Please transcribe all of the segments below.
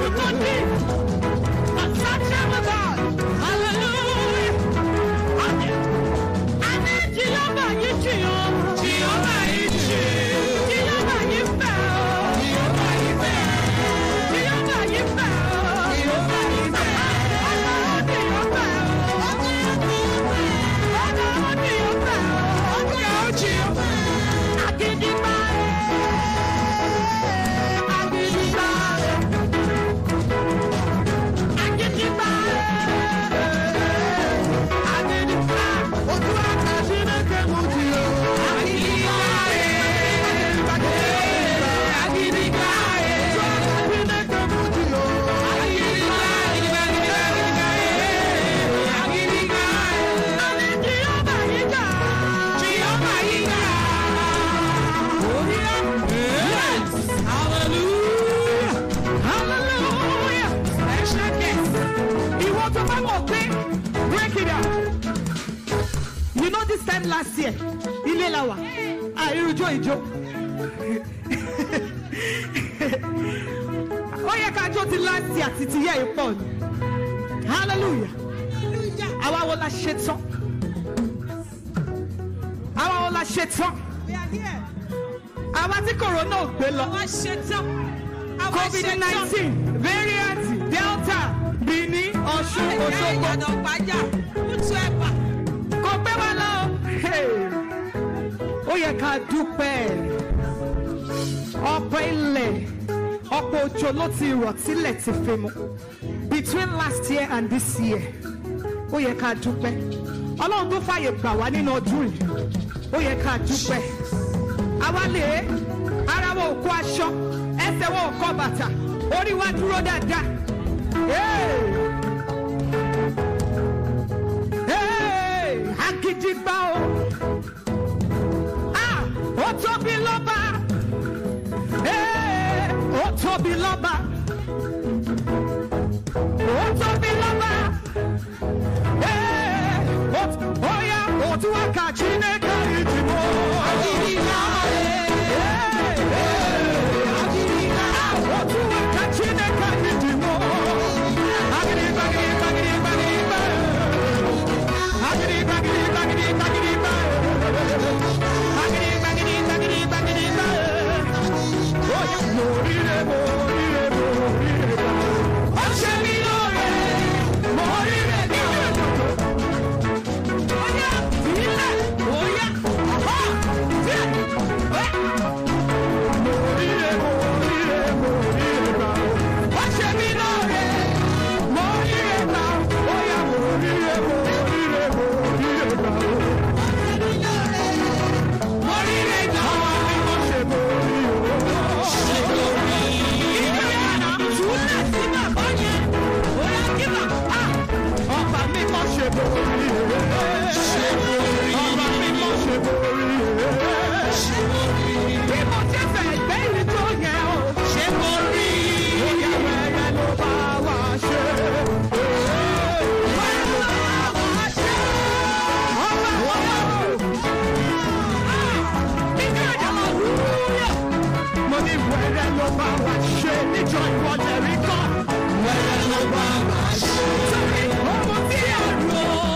Look like this! same last year. Ilé la wà. Àìrújó ìjó ó yẹ ká jó ti last year àti ti yẹ ìpọ̀ ni. Hallelujah. Àwa wo la ṣe tán? Àwa wo la ṣe tán? Àwa tí corona ò gbé lọ. Covid nineteen variant delta Bini, Ọ̀ṣun Òṣogbo. dúpẹ́ ọ̀pọ̀ ilẹ̀ ọ̀pọ̀ òjò ló ti rọ̀ tílẹ̀ ti fi mu between last year and this year oh, yẹ ká dúpẹ́ ọlọ́run tó fàyè gbà wá nínú ọdún yìí ó oh, ká dúpẹ́ àwa lè ara wa ò kó aṣọ ẹsẹ̀ wa ò kọ́ bàtà orí wa dúró dáadáa. Hey! Hey! Agidigba o. ó tóbi lọ́ba ó tóbi lọ́ba. I Where the Obama should be, Obama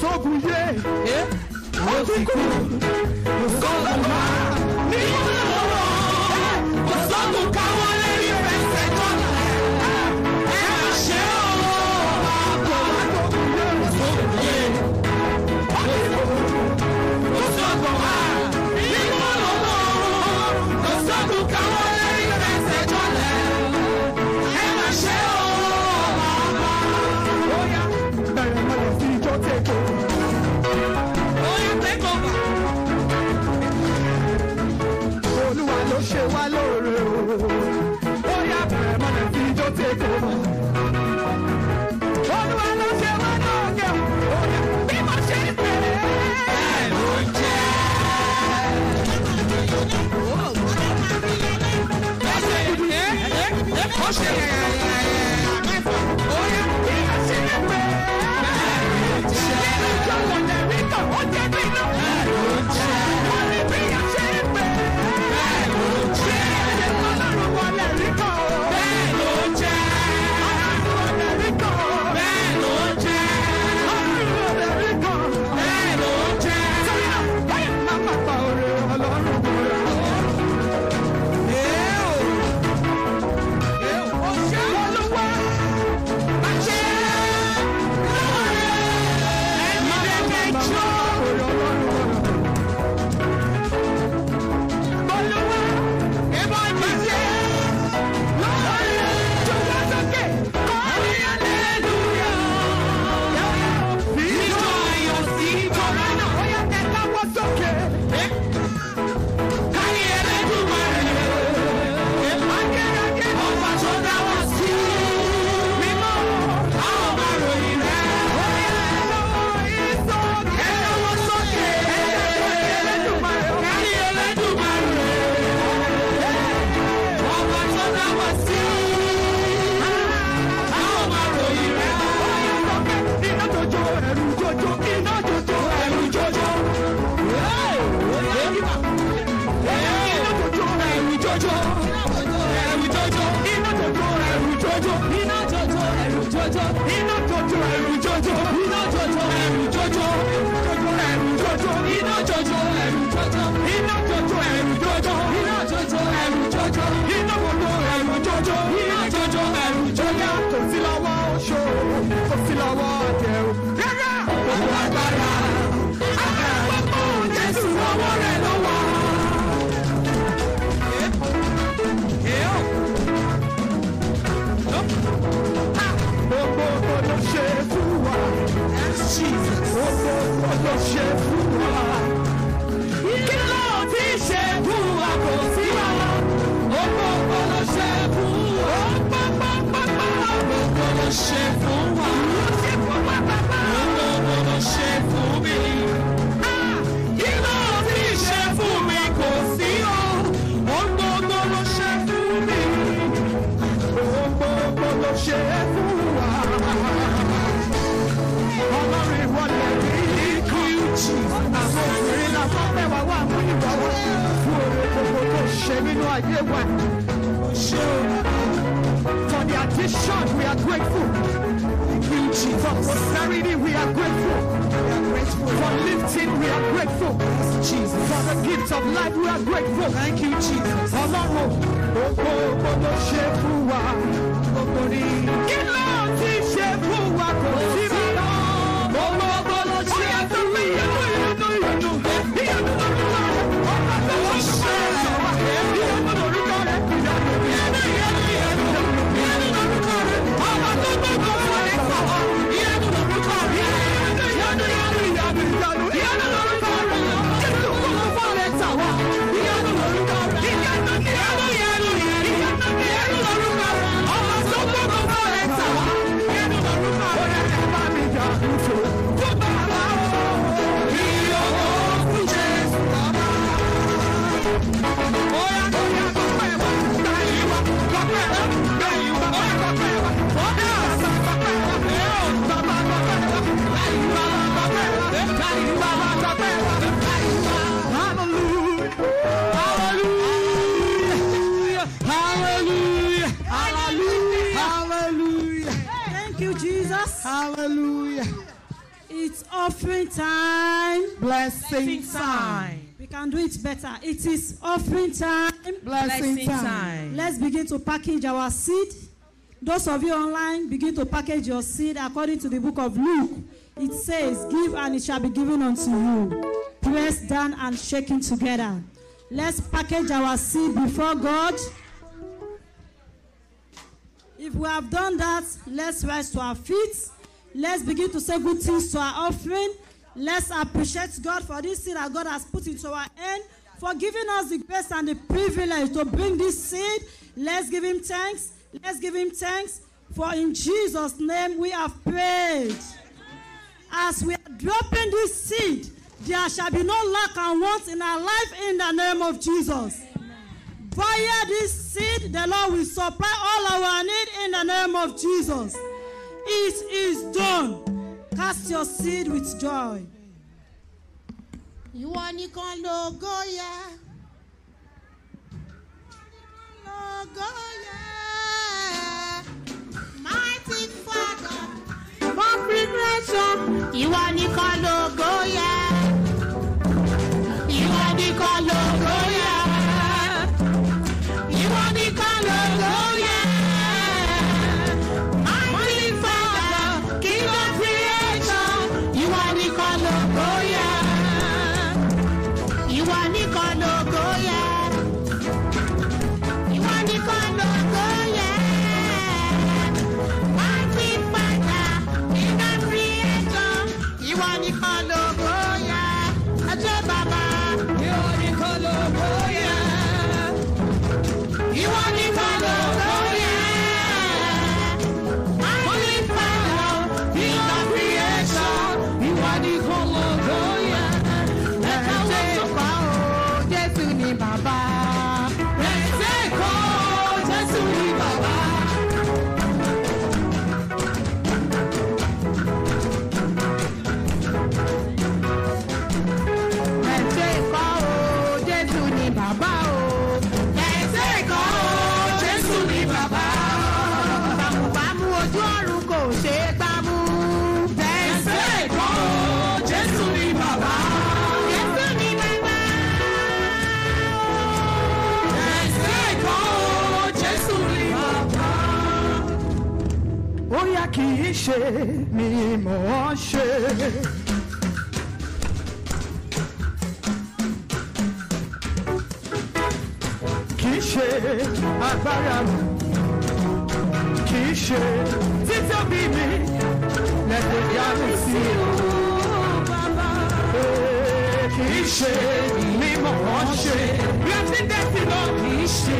sógun yé. ó ti kú kó lọ bá ní ìlú kò sógun káwọn lẹ́yìn fẹsẹ̀ jọ̀lá ẹ̀ ẹ̀ ṣe owó bàbá kò sógun yé. ó ti kú. Oh, yeah. Jesus. For the gifts of life, we are grateful. Thank you, Jesus. Ọlọ́run, offering time. Blessing time. We can do it better. It is offering time. Blessing time. Let's begin to package our seed. Those of you online, begin to package your seed according to the book of Luke. It says, Give and it shall be given unto you. Pressed down and shaken together. Let's package our seed before God. If we have done that, let's rise to our feet. Let's begin to say good things to our offering. Let's appreciate God for this seed that God has put into our hand, for giving us the grace and the privilege to bring this seed. Let's give Him thanks. Let's give Him thanks. For in Jesus' name we have prayed. As we are dropping this seed, there shall be no lack and want in our life in the name of Jesus. Via this seed, the Lord will supply all our need in the name of Jesus. It is done. Cast your seed with joy. ìwọ nìkan lógo yẹ lógo yẹ mighty father for creation ìwọ nìkan kì ni mò ń ṣe. Kì í ṣe agbára mi. Kì í ṣe títóbi mi. Lẹ́gbẹ̀ẹ́ yá sí o. Ee, eh, Kì í ṣe ni mò ń ṣe. Bí ti dẹ́sí lọ kì í ṣe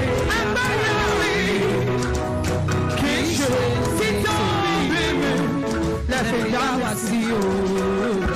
lẹ́fẹ̀ dá wá sí o.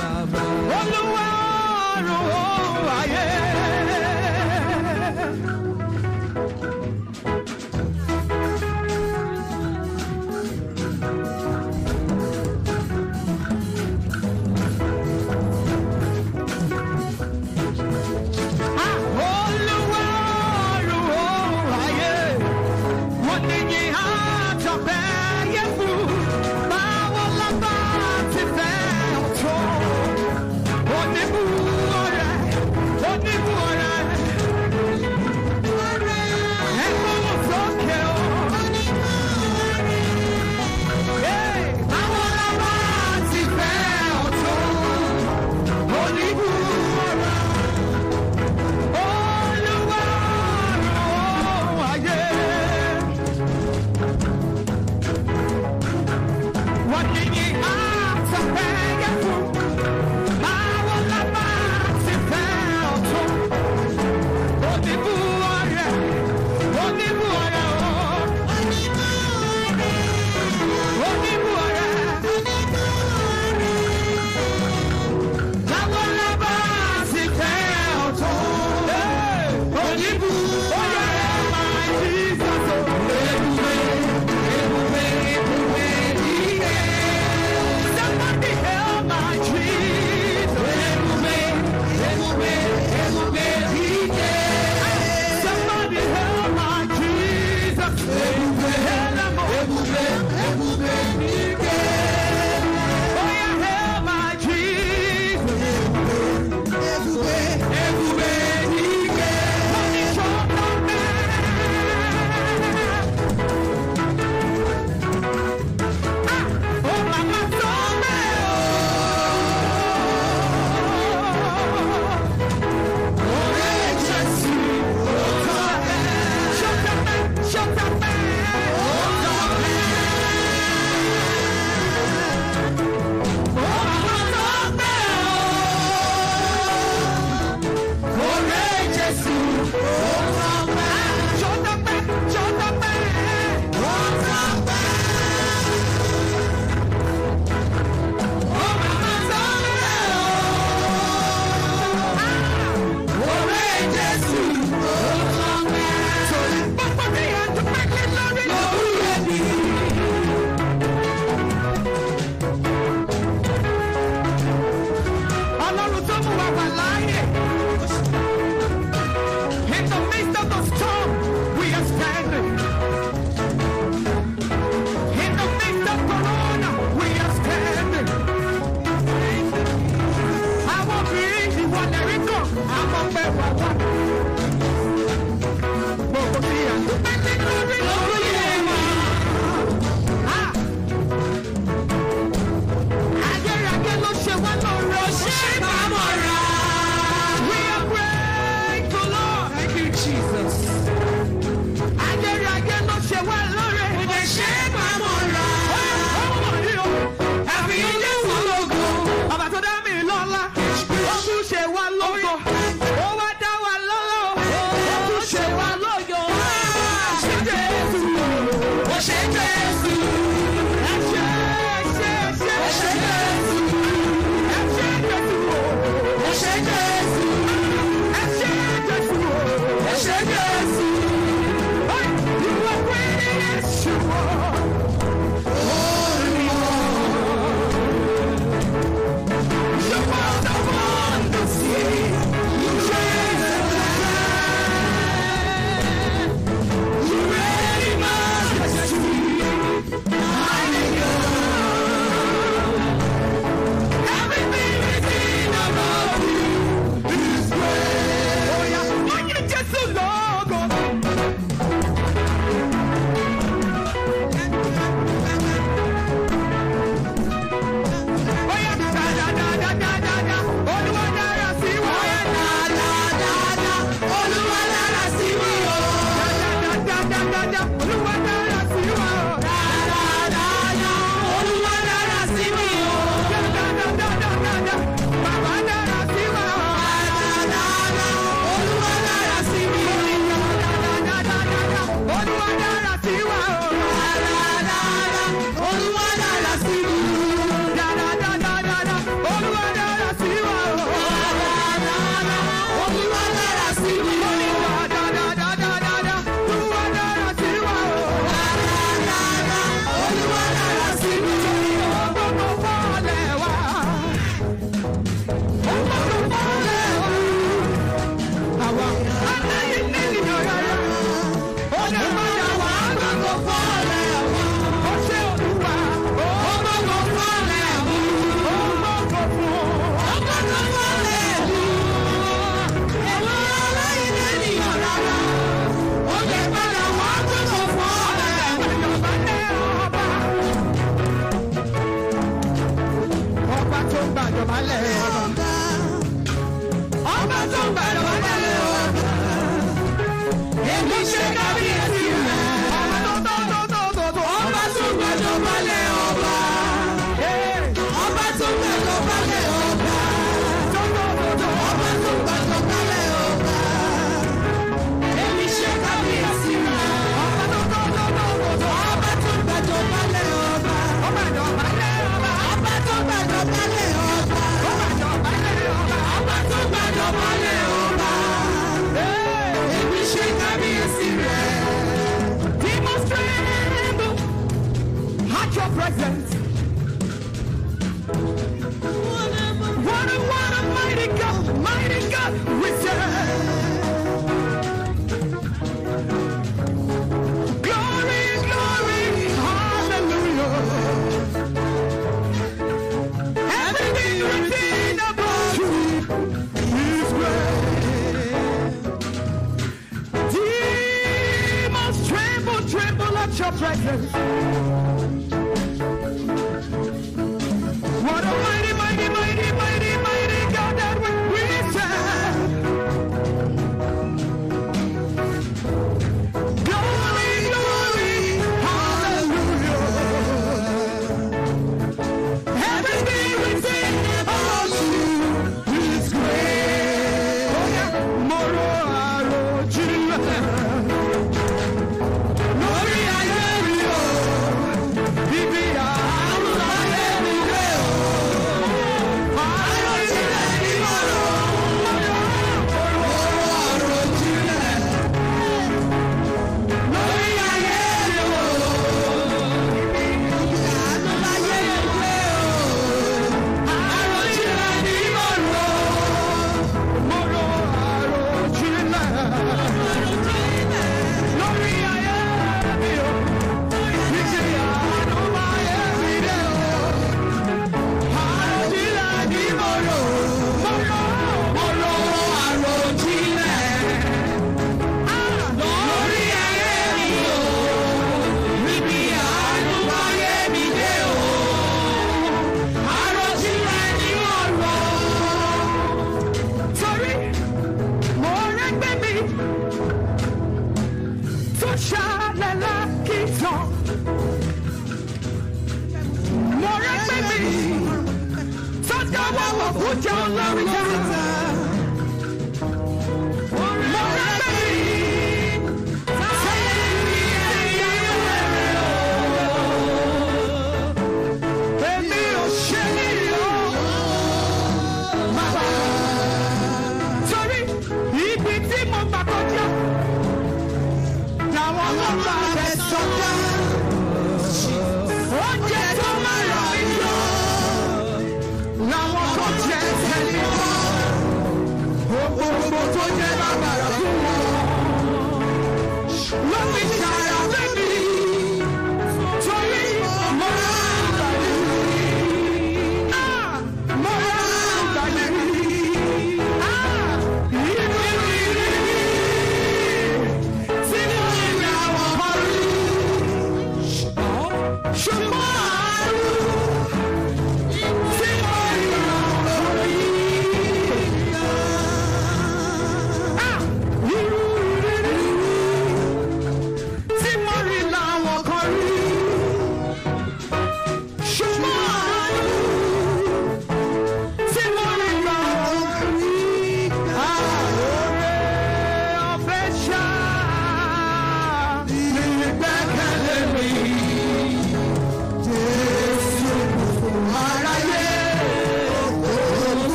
at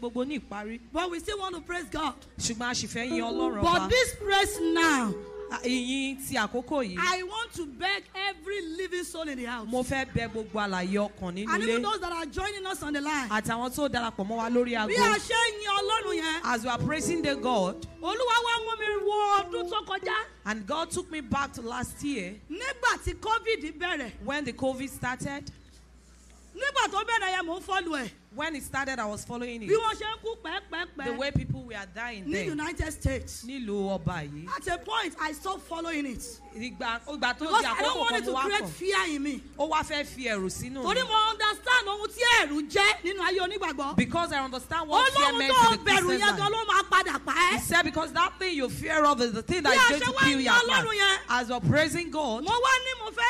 gbogbo ní ìparí. But we still want to praise God. Ṣùgbọ́n a sì fẹ́ yin Ọlọ́run But ọba. this praise now, Ìyìn ti àkókò yìí. I want to beg every living soul in the house. Mo fẹ́ bẹ gbogbo àlàyé ọkàn nínú And even ilé. those that are joining us on the line. Àtàwọn tó darapọ̀ mọ́ wa lórí Bí a aago. ṣe ń yin Ọlọ́run yẹn, As we are praising the God. Olúwa wá mú mi wo ọdún tó kọjá. And God took me back to last year Nígbà tí COVID bẹ̀rẹ̀, when the COVID started. nígbà tó bẹ̀rẹ̀ yẹn mò ń fọ́lù ẹ̀. When it started, I was following Bí it. wọ́n ṣe ń kú The pẹ́ẹ́pẹ́ẹ́pẹ́ way people were dying ní there. United States. Nílùú ọba yìí. At a point, I stopped following it. Ìgbà ìgbà tó Because di I don't àkókò want kan it to wá create fear in me. Ó wá fẹ́ fi ẹ̀rù sínú Torí mi. mo understand ohun tí ẹ̀rù jẹ́ nínú ayé onígbàgbọ́. Because I understand what fear meant tó to the bẹ̀rù Christians. yẹn gan ló máa padà pa He ẹ́. said because that thing you fear of is the thing that Bí a is going ṣe to wá kill ń you yan at last. Ọlọ́run yẹn. As you're praising God, Mo wá ní mo fẹ́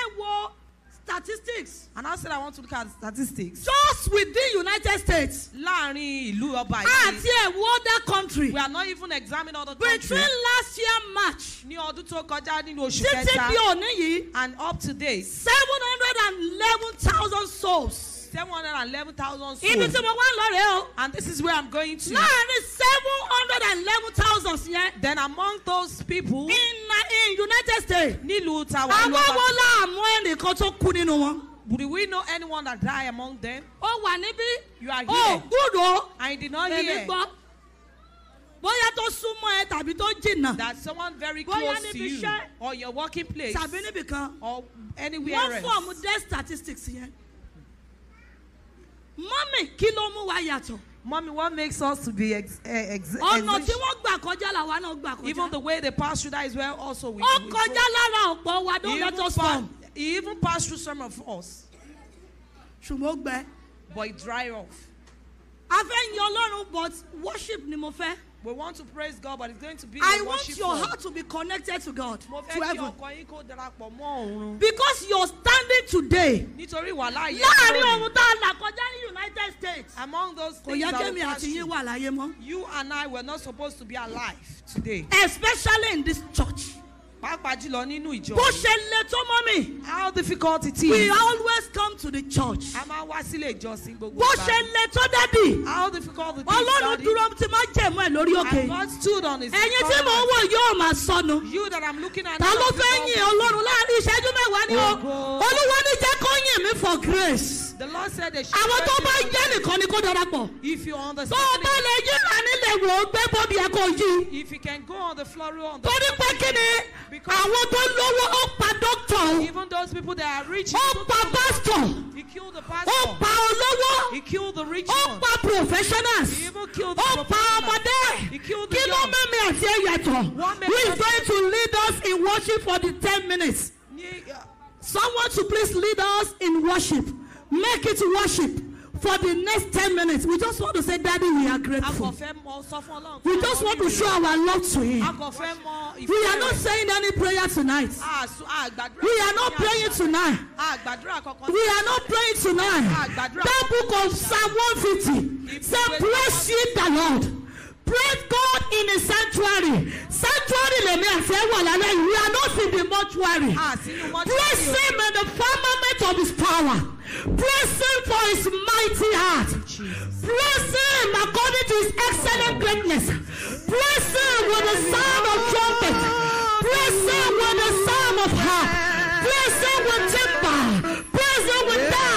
statistics. and I said I want to look at statistics. Just within United States. Láàárín ìlú ọba Àti yìí, ẹ̀wọ́ other country. we are not even examining other Between countries. last year March Ní ọdún tó kọjá nínú oṣù títí kẹta di òní yìí and up to date, seven hundred and eleven thousand souls. seven hundred and eleven thousand Ibi tí souls. mo wá ń lọ rèé o. And this is where I'm going to. Láàárín seven hundred and eleven thousand yẹn Then among those people, in in United States. nílùú tàwa Àwọn lọ́ba- wo láàmú ẹnìkan tó kú nínú wọn? Do we know anyone that died among them? Ó wà níbí. You are Ó here. gbúdọ̀. I did not Èmi hear gbọ́. Bóyá tó súnmọ́ ẹ tàbí tó jìnnà. that someone very Bóyá close to níbi you iṣẹ́. or your working place Tàbí níbìkan. or anywhere Wọ́n fọ́ọ̀mù else. death statistics yẹn. Mọ́mì kí ló mú wa yàtọ̀? Mommy, what makes us to be ex- eh, ex- Ọ̀nà tí wọ́n gbà kọjá làwa náà gbà even the kọjá. way they pass through that is where also we, Ó kọjá lára ọ̀pọ̀ wa don't let us come. he even passed through some of us, Ṣùgbọ́n gbẹ. but it dry off. A fẹ́ yin Ọlọ́run but worship ni mo fẹ́. We want to praise God, but it's going to be I want your heart to be connected to God, to heaven. Because you're standing today Nítorí wàhálà yẹn láàárín lónìí. ohun tá a là kọjá ní United States. Among those things that pass mọ́. you and I were not supposed to be alive today. Especially in this church. Pàápàá jùlọ nínú ìjọ. Bó ṣe le tó mọ́ mi. How difficult it We is. always come to the church. A máa wá sílé ìjọsìn gbogbo Bó ìgbà. ṣe le tó dádì. How difficult it is. Ọlọ́run dúró tí máa jẹ̀mú ẹ̀ lórí òkè. And God stood on his Ẹ̀yin tí mò ń wò yóò máa sọnù. You that I'm looking at. Ta ló fẹ́ yin Ọlọ́run láàárín ìṣẹ́jú mẹ́wàá ni o? Olúwa ní jẹ́ kó yìn mí for grace. The Lord said they should. Àwọn tó bá jẹ́ nìkan ni kó darapọ̀. If you Tó understand. o bá lè yíra wò ó gbé bọ́bí ẹ̀ kò yí. If you can go on the floor on the. Torí pé kí ni àwọn tó lówó ó pa o. Even those people that are rich. Ó pa pásítọ̀. He killed the Ó pastor. pa olówó. He killed the rich Ó one. pa professionals. He even killed the Ó pa ọmọdé. He killed the Kí ló mẹ́mi àti? What Who is going to lead us in worship for the ten minutes? Uh, Someone to please lead us in worship. Make it worship for the next 10 minutes. We just want to say, Daddy, we are grateful. kò fẹ́ mọ sọ fún Ọlọ́run. We just want to show our love to Him. kò fẹ́ mọ ìfẹ́ We are not saying any prayer tonight. A sùn- a gbàdúrà We are not praying tonight. A gbàdúrà kankan. We are not praying tonight. That book of Psalm 150 said, Praise ye the Lord. Praise God in the sanctuary. Sanctuary lèmi àti ẹ̀ wà lálẹ́ yìí. We are not in the mortuary. A sínú mọ́tò. Praise him in the firmament of his power. Praise him for his mighty heart. Praise him according to his excellent greatness. Praise him with the sound of trumpet. Praise him with the sound of harp. Praise him with timbre. Praise him with dance.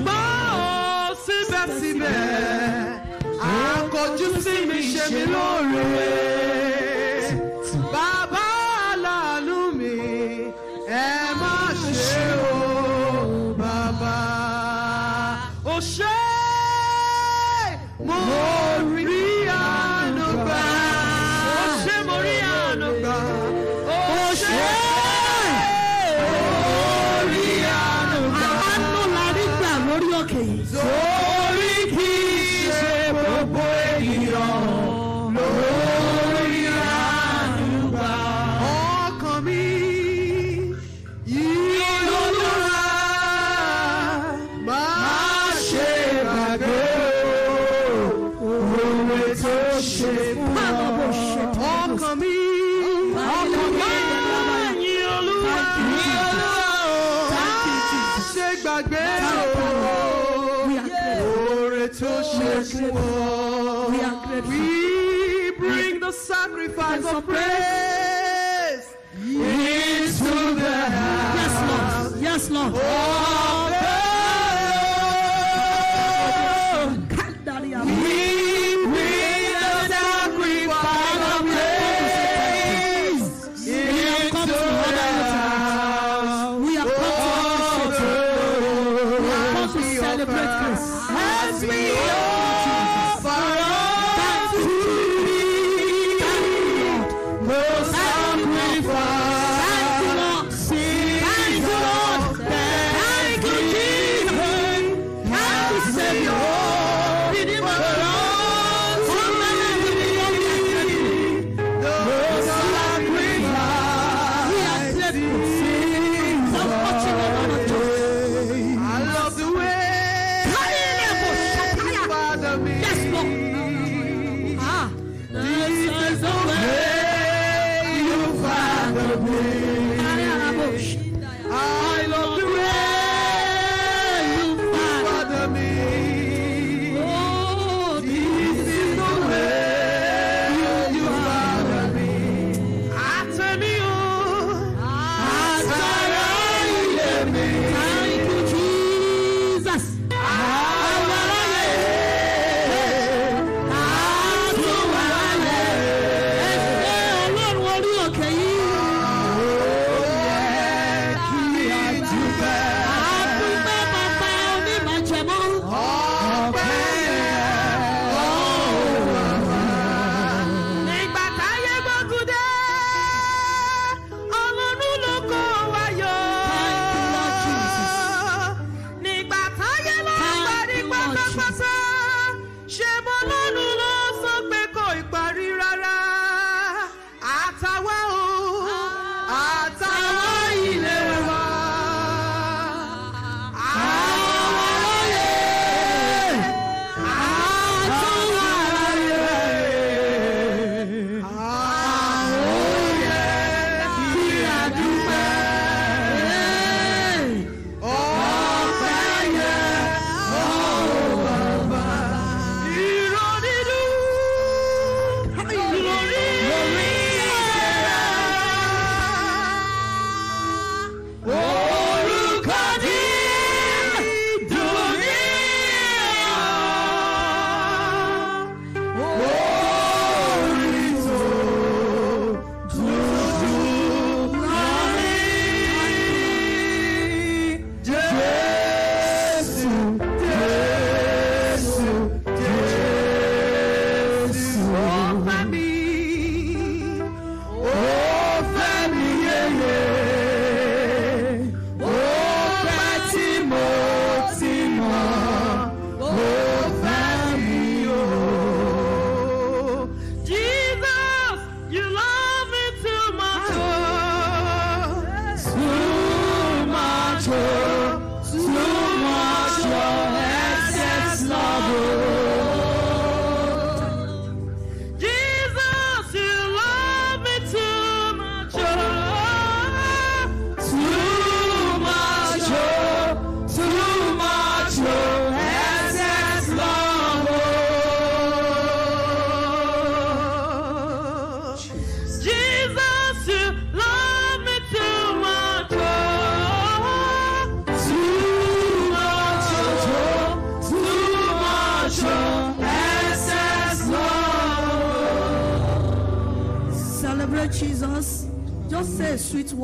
Ṣùgbọ́n síbẹ̀síbẹ̀ àkọjú sí mi ṣe mí lóore.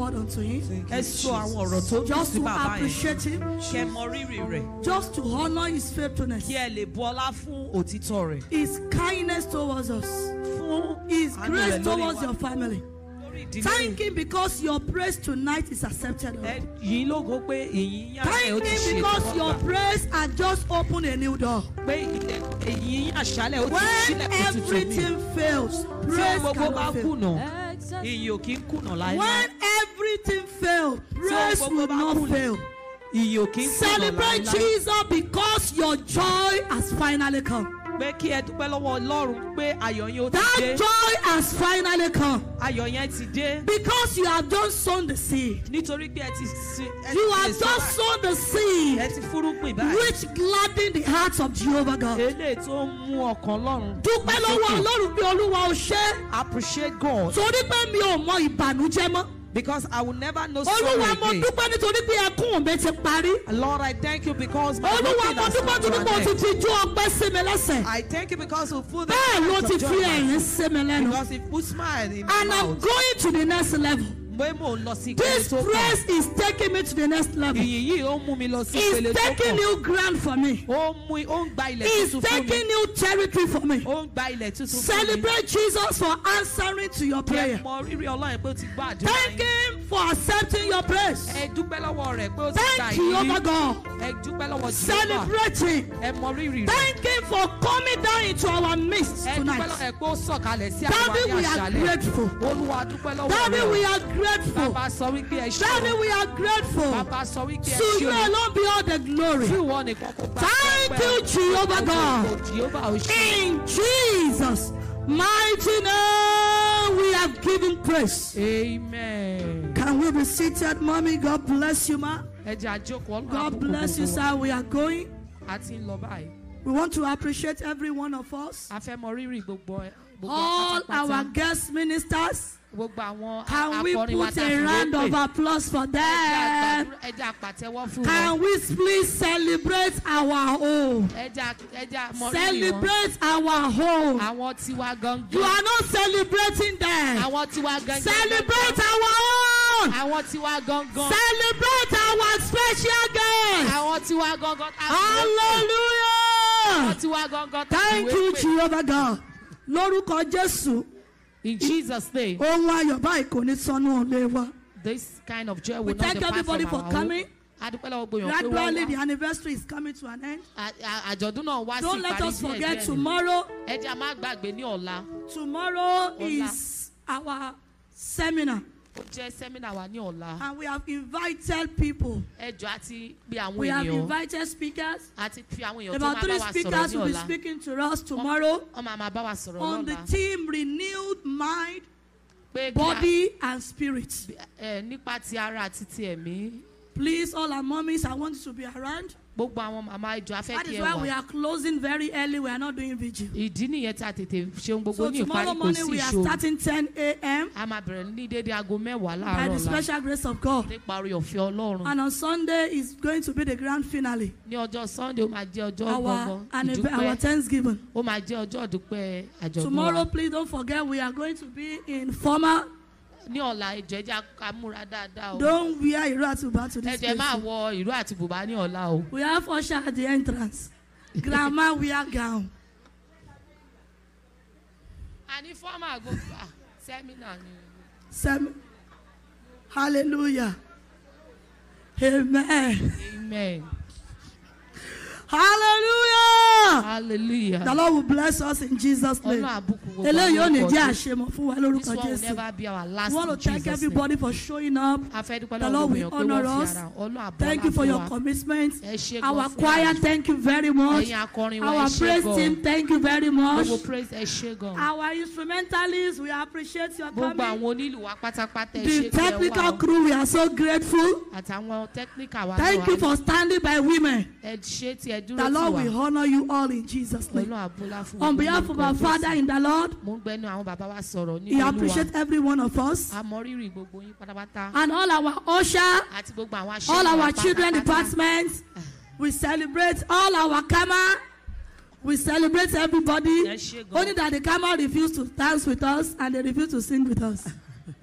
Word unto him. ẹ sọ àwọn ọ̀rọ̀ tó dùn Just sí to bàbá yẹn appreciate him. kẹ mọ rírì rẹ̀ Just to honor his faithfulness. kí ẹ lè bu ọlá fún òtítọ́ rẹ̀ His kindness towards us. fún His grace towards wa. your family. Thank him because your praise tonight is accepted. ẹ yìí lógo pé èyí yín àṣẹ ó Thank ti ṣe him because your praise has just opened a new door. pé èyí yín àṣálẹ̀ ó ti When sílẹ̀ kó tuntun mi everything fails, tí ohun praise gbogbo bá fail. kùnà iyì ò kí ń kùnà láéláé Tí ohun praise gbogbo will not fail. Celebrate Jesus because your joy has finally come. pé kí ẹ dúpẹ́ lọ́wọ́ ọlọ́run pé ayọ̀ yín ó ti That dé. joy has finally come. Ayọ̀ yẹn ti dé. Because you have just sown the seed. nítorí pé ẹ ti sin You have just sown the seed ẹ ti fúrúgbìn báyìí. which gladdened the hearts of Jehovah God. eléyìí tó ń mú ọkàn lọ́run Dúpẹ́ lọ́wọ́ Ọlọ́run bí Olúwa ò ṣe appreciate God. Torí pé mi ò mọ ìbànújẹ́ mọ́. Because I will never know sorrow Olúwa mo again dúpẹ́ nítorí pé ẹkún mi ti parí. Lord I thank you because my Olúwa mo has dúpẹ́ come to nítorí an pé o ti end. fi ọpẹ́ sí mi lẹ́sẹ̀. I thank you because you put the Bẹ́ẹ̀ ló heart ti of fi joy in ẹ̀yìn sí mi lẹ́nu. because it put smile in my And I'm going to the next level. Pé mò ń lọ sí ìpele This tó kàn praise is taking me to the next level. ìyìn yìí ó mú mi lọ sí ìpele It's tó taking kàn new ground for me. ó mú ó ń gba ilẹ̀ It's tuntun fún mi taking new territory for me. ó ń gba ilẹ̀ tuntun fún mi Celebrate Jesus for answering to your prayer. mọ rírì ọlọ́run pé ó ti gbọ́ àdúrà Thank yín Him for accepting your praise. ẹ dúpẹ́ lọ́wọ́ rẹ̀ pé ó ti gbà Thank Jehovah yín God. ẹ dúpẹ́ lọ́wọ́ Jehovah Celebrate Him. ẹ mọ rírì rẹ̀ Thank Him for coming down into our midst ẹ dúpẹ́ lọ́wọ́ tonight. ẹ̀ pé ó sọ̀kalẹ̀ sí àwọn Daddy, ayé we are àṣálẹ̀ grateful. olúwa dúpẹ́ lọ́wọ́ Daddy, we rẹ̀ are grateful. Bàbá sọ wípé ẹ ṣe Daddy, we are grateful. bàbá sọ wípé ẹ To you alone be all the glory. fún ìwọ nìkan kó gbà Thank you, Jehovah God. Jehovah ò ṣe In Jesus' mighty name, we have given praise. amen. Can we be seated, mommy? God bless you, ma. ẹ jẹ́ àjókòó ọlọ́run God bless you, sir. We are going. a ti ń lọ báyìí We want to appreciate every one of us. a fẹ́ mọ rírì gbogbo All our guest ministers. Gbogbo àwọn Can we akọrin wa put tá a a fi round wé of pè applause for ẹ them? jẹ́ àpàtẹ́wọ́ fún wọn Can we please celebrate our home? ẹ jẹ́ ẹ àmọ rírì wọn Celebrate our home. àwọn tiwa You gangan are not celebrating them. àwọn tiwa gangan Celebrate our own. àwọn tiwa gangan Celebrate our special guest. àwọn tiwa gangan a fi pè àwọn Hallelujah. tiwa gangan a fi Thank you, Jehovah God. Lórúkọ Jésù, in Jesus name ohun ayọ̀ báyìí kò ní sọnù ọ̀lẹ́ wa. this kind of joy We will not thank depart everybody from for our home coming. adúpẹ́ lọ́wọ́ gbòyàn pé Gradually, wọ́n the wá anniversary is coming to an end. Àjọ̀dún náà wá sí Don't let us forget tomorrow. ẹ jẹ́ a má gbàgbé ní ọ̀la Tomorrow is our seminar, ó jẹ́ sẹ́mínà wa ní ọ̀la and we have invited people. ẹ jọ àti bí àwọn We have invited speakers. àti fi àwọn èèyàn tó About máa three bá wa sọ̀rọ̀ speakers ní will be ọ̀la speaking to us tomorrow wọ́n máa máa bá wa sọ̀rọ̀ on the lọ́la theme renewed mind, pé body, and spirit. nípa ti ara àti ti ẹ̀mí Please, all our mommies, I want you to be around. Gbogbo àwọn màmá ìjọ afẹ́ That kí is ẹ why we wà are closing very early. We are not doing vigil. ìdí nìyẹn tí a tètè ṣeun gbogbo So ní ìparí tomorrow kò morning sí we are starting 10 a.m. a máa bẹ̀rẹ̀ ní dédé aago mẹ́wàá by láàárọ̀ the ọ̀la special grace of God. nípa orí ọ̀fẹ́ ọlọ́run And on Sunday is going to be the grand finale. ní ọjọ́ sunday ó máa jẹ́ ọjọ́ gbọ̀ngàn and our ìdúpẹ́ Thanksgiving. ó máa jẹ́ ọjọ́ ìdúpẹ́ àjọ̀dún Tomorrow, wa please don't forget, we are going to be in formal. Ní ọ̀la ìjọ ẹja ká múra dáadáa o Don't wear Iro Atuba to this ẹjẹ máa place. wọ ìró àti bùbá ní ọ̀la o We have usher at the entrance. Grandma wear gown. àní fọ́ọ̀mù ah, sẹ́mínà ni Sem- Hallelujah. Amen. amen Hallelujah. hallelujah The Lord will bless us in Jesus' name. ọlọ́run àbùkù gbogbo Eléyìí ò ní àwọn jẹ́ ọkọ̀ àṣemọ̀ fún wa this lórúkọ one will Jésù. never be our last We want to in thank Jesus name everybody for showing up. The lọ́wọ́ Lord gbogbo will èèyàn pé honor wọ́n us. fi ara ọlọ́run àbọ̀ Thank you for your commitment. ẹ ṣe Our choir, thank you very much. ẹ̀yin akọrin wa ẹ Our praise team, thank you very much. gbogbo praise ẹ ṣe gan Our instrumentalists, we appreciate your gbogbo coming. àwọn onílù wa pátápátá ẹ The ṣe technical wa o. crew, we are so grateful. àtàwọn technical wa Thank you for standing by women. ẹ ṣe tí ẹ dúró The Lord will honor you all in Jesus' name. On behalf of our Father in the Lord, He appreciates every one of us and all our OSHA, all our children departments. We celebrate all our Kama. We celebrate everybody. Only that the Kama refuse to dance with us and they refuse to sing with us.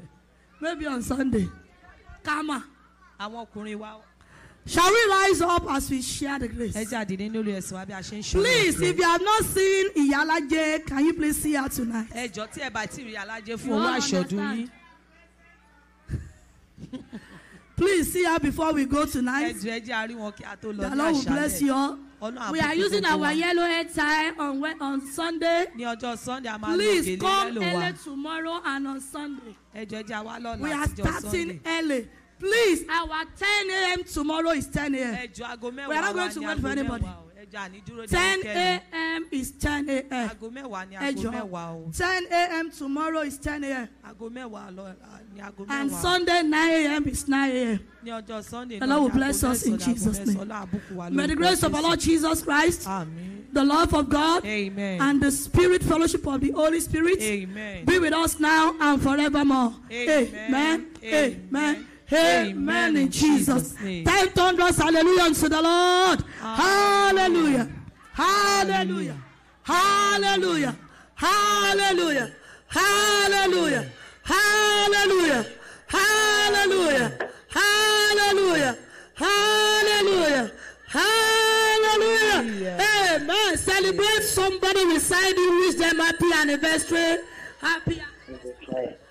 Maybe on Sunday. Kama. Àwọn ọkùnrin wa. Shall we rise up as we share the ẹ grace? jáde nínú olú ẹ̀sìn wa bí a ṣe ń ṣe. Please, if you have not seen Iyalaje, can you please see her tonight? ẹ jọ tí ẹ bá tí rí alájẹ fún owó àṣọdún yín Please see her before we go ẹ tonight. jọ ẹ jẹ́ àárín wọn kí a tó lọ The ní Lord will bless you àṣálẹ̀ all. We are using our yellow hair tie on on Sunday. ní ọjọ́ sunday a máa Please gèlè come yẹ́lò wa early tomorrow and on Sunday. ẹ jọ ẹ jẹ́ àwa lọ́la We are starting sunday early. Please, our 10 a.m. tomorrow is 10 a.m. aago We are mẹ́wàá not wa going to wait for aago anybody. mẹ́wàá o ẹ jọ àní dúró de 10 ẹnikẹ́ni a.m. is 10 a.m. aago mẹ́wàá ní Ẹ aago jọ̀ọ́. mẹ́wàá o 10 a.m. tomorrow is 10 a.m. aago mẹ́wàá lọ ní aago And Sunday 9 a.m. is 9 a.m. ní ọjọ́ sunday The Lord will bless us in Jesus' name. May the grace of our. Lord Jesus Christ, the love of God, Amen. and the spirit fellowship of the Holy Spirit Amen. be with us now and forevermore. Amen. Amen. Amen. Amen. Amen. In Jesus' name. Ten thunders, hallelujah unto the Lord. Hallelujah. Hallelujah. Hallelujah. Hallelujah. Hallelujah. Hallelujah. Hallelujah. Hallelujah. Hallelujah. Hallelujah. Amen. Celebrate somebody beside you. Wish them happy anniversary. Happy. Ibi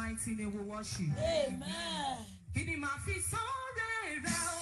mighty name we worship. Amen. Kí ni màá fi sọ́ọ́rẹ́ rẹ olúwa?